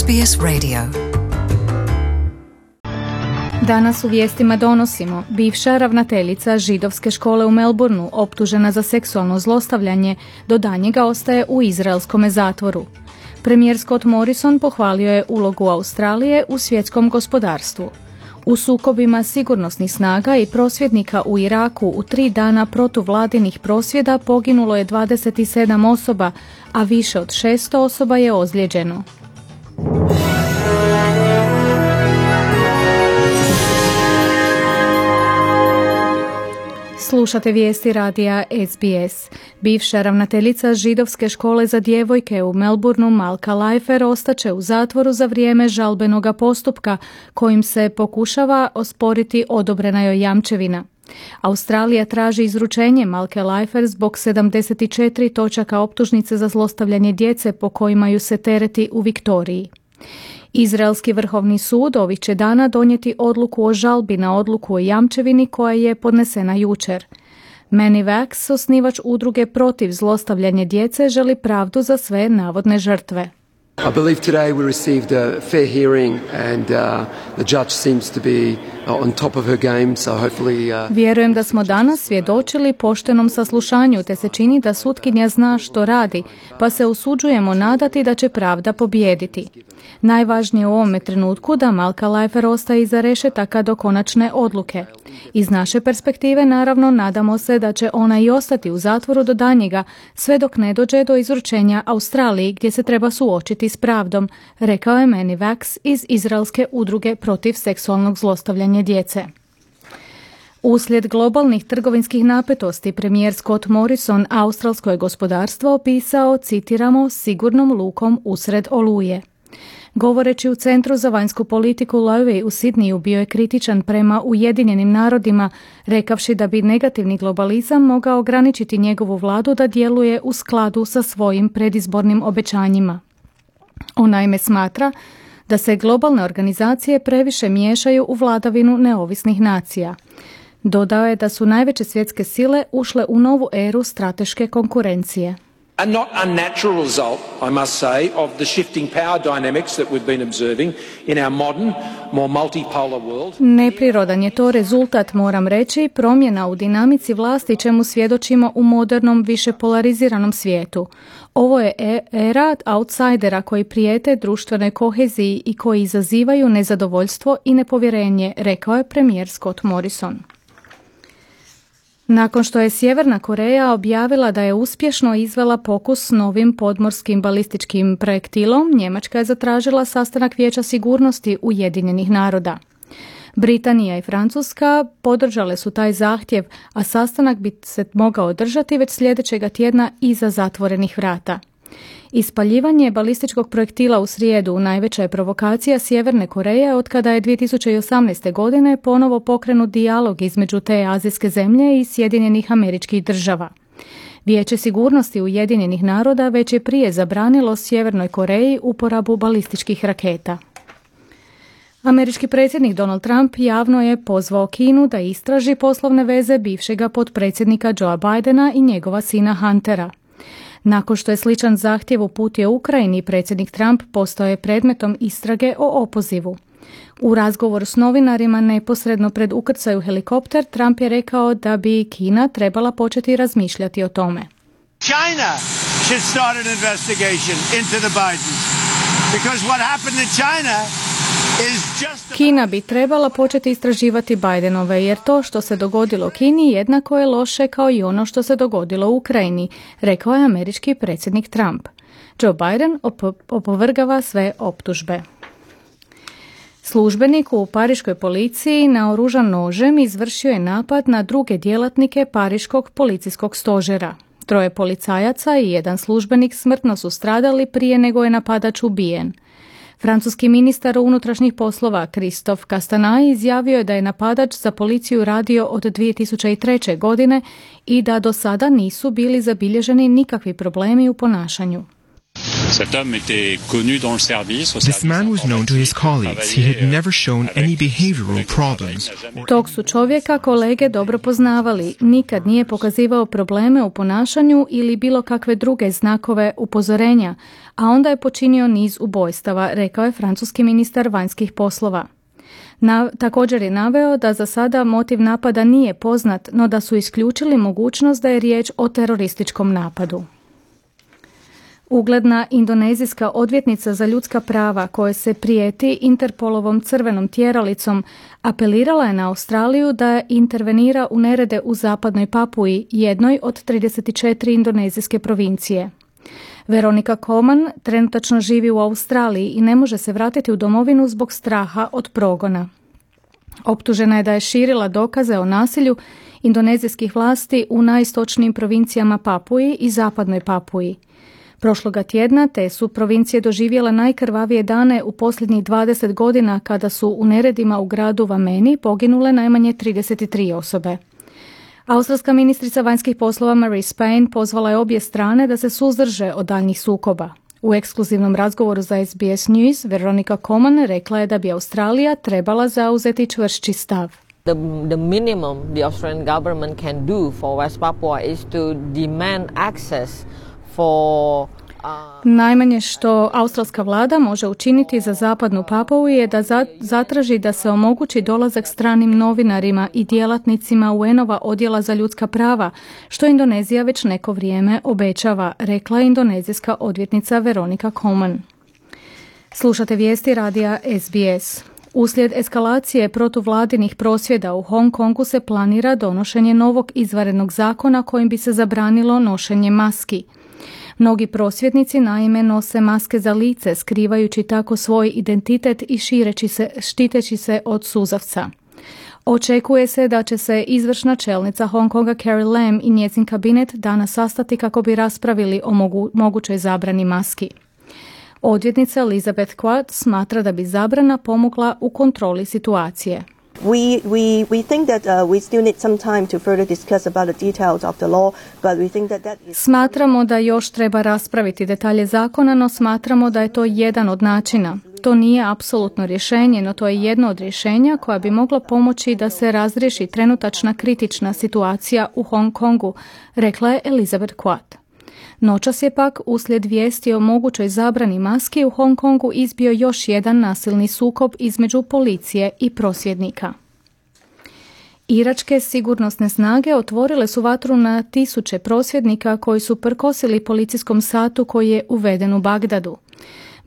SBS Radio. Danas u vijestima donosimo bivša ravnateljica židovske škole u Melbourneu optužena za seksualno zlostavljanje do danjega ostaje u izraelskom zatvoru. Premijer Scott Morrison pohvalio je ulogu Australije u svjetskom gospodarstvu. U sukobima sigurnosnih snaga i prosvjednika u Iraku u tri dana protuvladinih prosvjeda poginulo je 27 osoba, a više od 600 osoba je ozlijeđeno. Slušate vijesti radija SBS. Bivša ravnateljica židovske škole za djevojke u Melbourneu Malka Leifer ostaće u zatvoru za vrijeme žalbenoga postupka kojim se pokušava osporiti odobrena joj jamčevina. Australija traži izručenje Malke Leifer zbog 74 točaka optužnice za zlostavljanje djece po kojima ju se tereti u Viktoriji. Izraelski vrhovni sud ovih će dana donijeti odluku o žalbi na odluku o jamčevini koja je podnesena jučer. Manny Vax, osnivač udruge protiv zlostavljanja djece, želi pravdu za sve navodne žrtve. I believe today we received a fair hearing and uh, the judge seems to be uh. Uh... Vjerujem da smo danas svjedočili poštenom saslušanju, te se čini da sutkinja zna što radi, pa se usuđujemo nadati da će pravda pobijediti. Najvažnije u ovome trenutku da Malka Leifer ostaje iza rešetaka do konačne odluke. Iz naše perspektive naravno nadamo se da će ona i ostati u zatvoru do danjega sve dok ne dođe do izručenja Australiji gdje se treba suočiti s pravdom, rekao je Manny Vax iz Izraelske udruge protiv seksualnog zlostavljanja djece. Uslijed globalnih trgovinskih napetosti premijer Scott Morrison australsko je gospodarstvo opisao, citiramo, sigurnom lukom usred oluje. Govoreći u Centru za vanjsku politiku Lowy u Sidniju bio je kritičan prema Ujedinjenim narodima, rekavši da bi negativni globalizam mogao ograničiti njegovu vladu da djeluje u skladu sa svojim predizbornim obećanjima. On smatra da se globalne organizacije previše miješaju u vladavinu neovisnih nacija. Dodao je da su najveće svjetske sile ušle u novu eru strateške konkurencije. A not unnatural result, I must say, of the shifting power dynamics that we've been observing in our modern, more multipolar world. Neprirodan je to rezultat, moram reći, promjena u dinamici vlasti čemu svjedočimo u modernom, više polariziranom svijetu. Ovo je e- era outsidera koji prijete društvenoj koheziji i koji izazivaju nezadovoljstvo i nepovjerenje, rekao je premijer Scott Morrison. Nakon što je Sjeverna Koreja objavila da je uspješno izvela pokus s novim podmorskim balističkim projektilom, Njemačka je zatražila sastanak Vijeća sigurnosti Ujedinjenih naroda. Britanija i Francuska podržale su taj zahtjev, a sastanak bi se mogao održati već sljedećega tjedna iza zatvorenih vrata. Ispaljivanje balističkog projektila u srijedu najveća je provokacija Sjeverne Koreje od kada je 2018. godine ponovo pokrenut dijalog između te azijske zemlje i Sjedinjenih američkih država. Vijeće sigurnosti Ujedinjenih naroda već je prije zabranilo Sjevernoj Koreji uporabu balističkih raketa. Američki predsjednik Donald Trump javno je pozvao Kinu da istraži poslovne veze bivšega potpredsjednika Joea Bidena i njegova sina Huntera. Nakon što je sličan zahtjev uputio Ukrajini, predsjednik Trump postao je predmetom istrage o opozivu. U razgovoru s novinarima neposredno pred ukrcaju helikopter, Trump je rekao da bi Kina trebala početi razmišljati o tome. China should start an investigation into the Bidens. Because what happened in China Kina bi trebala početi istraživati Bidenove jer to što se dogodilo Kini jednako je loše kao i ono što se dogodilo u Ukrajini, rekao je američki predsjednik Trump. Joe Biden opovrgava sve optužbe. Službenik u pariškoj policiji naoružan nožem izvršio je napad na druge djelatnike pariškog policijskog stožera. Troje policajaca i jedan službenik smrtno su stradali prije nego je napadač ubijen. Francuski ministar unutrašnjih poslova Kristof Castanaj izjavio je da je napadač za policiju radio od 2003. godine i da do sada nisu bili zabilježeni nikakvi problemi u ponašanju. This man was known to his colleagues. He had never shown any behavioral problems. Tog su čovjeka kolege dobro poznavali. Nikad nije pokazivao probleme u ponašanju ili bilo kakve druge znakove upozorenja, a onda je počinio niz ubojstava, rekao je francuski ministar vanjskih poslova. Na, također je naveo da za sada motiv napada nije poznat, no da su isključili mogućnost da je riječ o terorističkom napadu. Ugledna indonezijska odvjetnica za ljudska prava koje se prijeti Interpolovom crvenom tjeralicom apelirala je na Australiju da intervenira u nerede u zapadnoj Papuji, jednoj od 34 indonezijske provincije. Veronika Koman trenutačno živi u Australiji i ne može se vratiti u domovinu zbog straha od progona. Optužena je da je širila dokaze o nasilju indonezijskih vlasti u najistočnijim provincijama Papuji i zapadnoj Papuji. Prošloga tjedna te su provincije doživjele najkrvavije dane u posljednjih 20 godina kada su u neredima u gradu Vameni poginule najmanje 33 osobe. Australska ministrica vanjskih poslova Marie Spain pozvala je obje strane da se suzdrže od daljnjih sukoba. U ekskluzivnom razgovoru za SBS News Veronika Coman rekla je da bi Australija trebala zauzeti čvršći stav. The, the minimum the Australian government can do for West Papua is to demand access for Najmanje što australska vlada može učiniti za zapadnu Papuju je da zatraži da se omogući dolazak stranim novinarima i djelatnicima UN-ova odjela za ljudska prava, što Indonezija već neko vrijeme obećava, rekla je indonezijska odvjetnica Veronika Coman. Slušate vijesti radija SBS. Uslijed eskalacije protuvladinih prosvjeda u Hong Kongu se planira donošenje novog izvarednog zakona kojim bi se zabranilo nošenje maski. Mnogi prosvjednici naime nose maske za lice, skrivajući tako svoj identitet i šireći se, štiteći se od suzavca. Očekuje se da će se izvršna čelnica Hong Konga Carrie Lam i njezin kabinet danas sastati kako bi raspravili o mogu, mogućoj zabrani maski. Odvjetnica Elizabeth Quad smatra da bi zabrana pomogla u kontroli situacije. We, we, we think that uh, we still need some time to further discuss about the details of the law, but we think that that is... Smatramo da još treba raspraviti detalje zakona, no smatramo da je to jedan od načina. To nije apsolutno rješenje, no to je jedno od rješenja koja bi moglo pomoći da se razriješi trenutačna kritična situacija u Hong Kongu, rekla je Elizabeth Quat. Noćas je pak uslijed vijesti o mogućoj zabrani maski u Hong Kongu izbio još jedan nasilni sukob između policije i prosvjednika. Iračke sigurnosne snage otvorile su vatru na tisuće prosvjednika koji su prkosili policijskom satu koji je uveden u Bagdadu.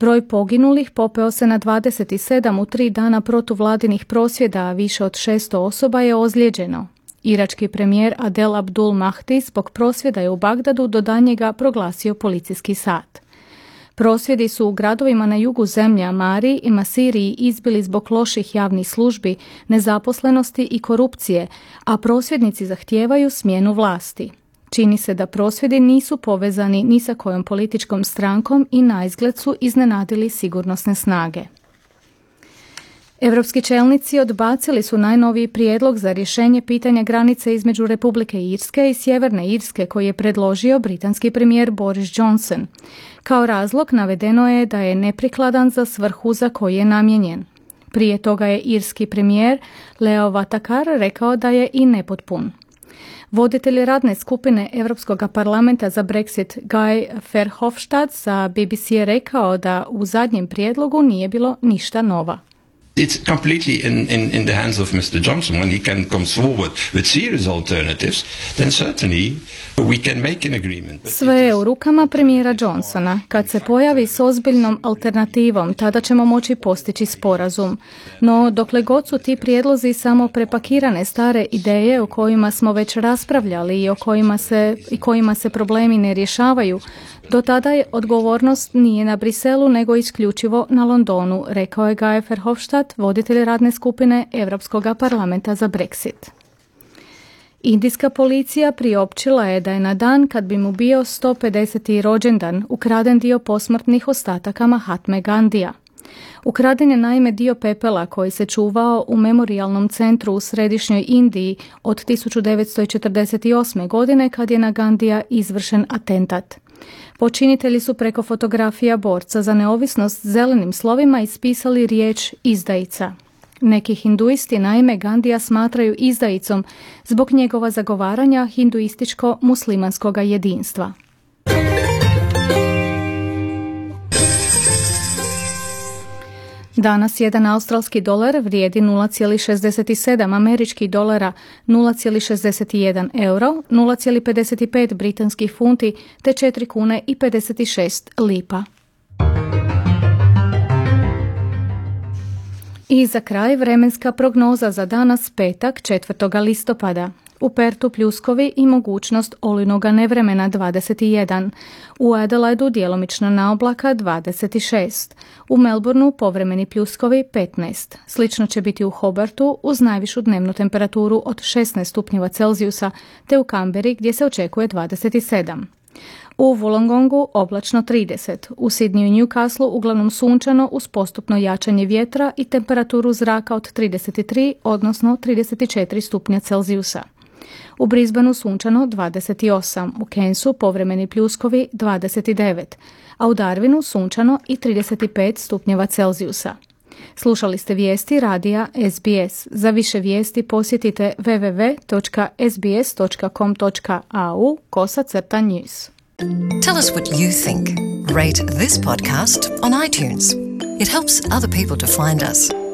Broj poginulih popeo se na 27 u tri dana protuvladinih prosvjeda, a više od 600 osoba je ozlijeđeno. Irački premijer Adel Abdul Mahdi zbog prosvjeda je u Bagdadu do danjega proglasio policijski sat. Prosvjedi su u gradovima na jugu zemlja Mari i Masiriji izbili zbog loših javnih službi, nezaposlenosti i korupcije, a prosvjednici zahtijevaju smjenu vlasti. Čini se da prosvjedi nisu povezani ni sa kojom političkom strankom i na izgled su iznenadili sigurnosne snage. Europski čelnici odbacili su najnoviji prijedlog za rješenje pitanja granice između Republike Irske i Sjeverne Irske koji je predložio britanski premijer Boris Johnson. Kao razlog navedeno je da je neprikladan za svrhu za koji je namijenjen. Prije toga je irski premijer Leo Vatakar rekao da je i nepotpun. Voditelj radne skupine Europskog parlamenta za Brexit Guy Verhofstadt za BBC je rekao da u zadnjem prijedlogu nije bilo ništa nova it's completely in, in, in the hands of Mr. Johnson. When he can come forward with serious alternatives, then certainly we can make an agreement. Sve je u rukama premijera Johnsona. Kad se pojavi s ozbiljnom alternativom, tada ćemo moći postići sporazum. No, dokle god su ti prijedlozi samo prepakirane stare ideje o kojima smo već raspravljali i o kojima se, i kojima se problemi ne rješavaju, do tada je odgovornost nije na Briselu nego isključivo na Londonu, rekao je Guy Verhofstadt, voditelj radne skupine Europskog parlamenta za Brexit. Indijska policija priopćila je da je na dan kad bi mu bio 150. rođendan ukraden dio posmrtnih ostataka Mahatme Gandija. Ukraden je naime dio pepela koji se čuvao u memorialnom centru u središnjoj Indiji od 1948. godine kad je na Gandija izvršen atentat. Počinitelji su preko fotografija borca za neovisnost zelenim slovima ispisali riječ izdajica. Neki hinduisti naime Gandija smatraju izdajicom zbog njegova zagovaranja hinduističko-muslimanskog jedinstva. Danas jedan australski dolar vrijedi 0,67 američkih dolara, 0,61 euro, 0,55 britanskih funti te 4 kune i 56 lipa. I za kraj vremenska prognoza za danas petak 4. listopada. U Pertu pljuskovi i mogućnost olinoga nevremena 21. U Adelaidu djelomično na oblaka 26. U Melbourneu povremeni pljuskovi 15. Slično će biti u Hobartu uz najvišu dnevnu temperaturu od 16 stupnjeva Celzijusa te u Kamberi gdje se očekuje 27. U Wollongongu oblačno 30, u Sidniju i Newcastle uglavnom sunčano uz postupno jačanje vjetra i temperaturu zraka od 33, odnosno 34 stupnja Celzijusa. U Brisbaneu sunčano 28, u Kensu povremeni pljuskovi 29, a u Darwinu sunčano i 35 stupnjeva Celzijusa. Slušali ste vijesti radija SBS. Za više vijesti posjetite www.sbs.com.au kosa crta news. Tell us what you think. Rate this podcast on iTunes. It helps other people to find us.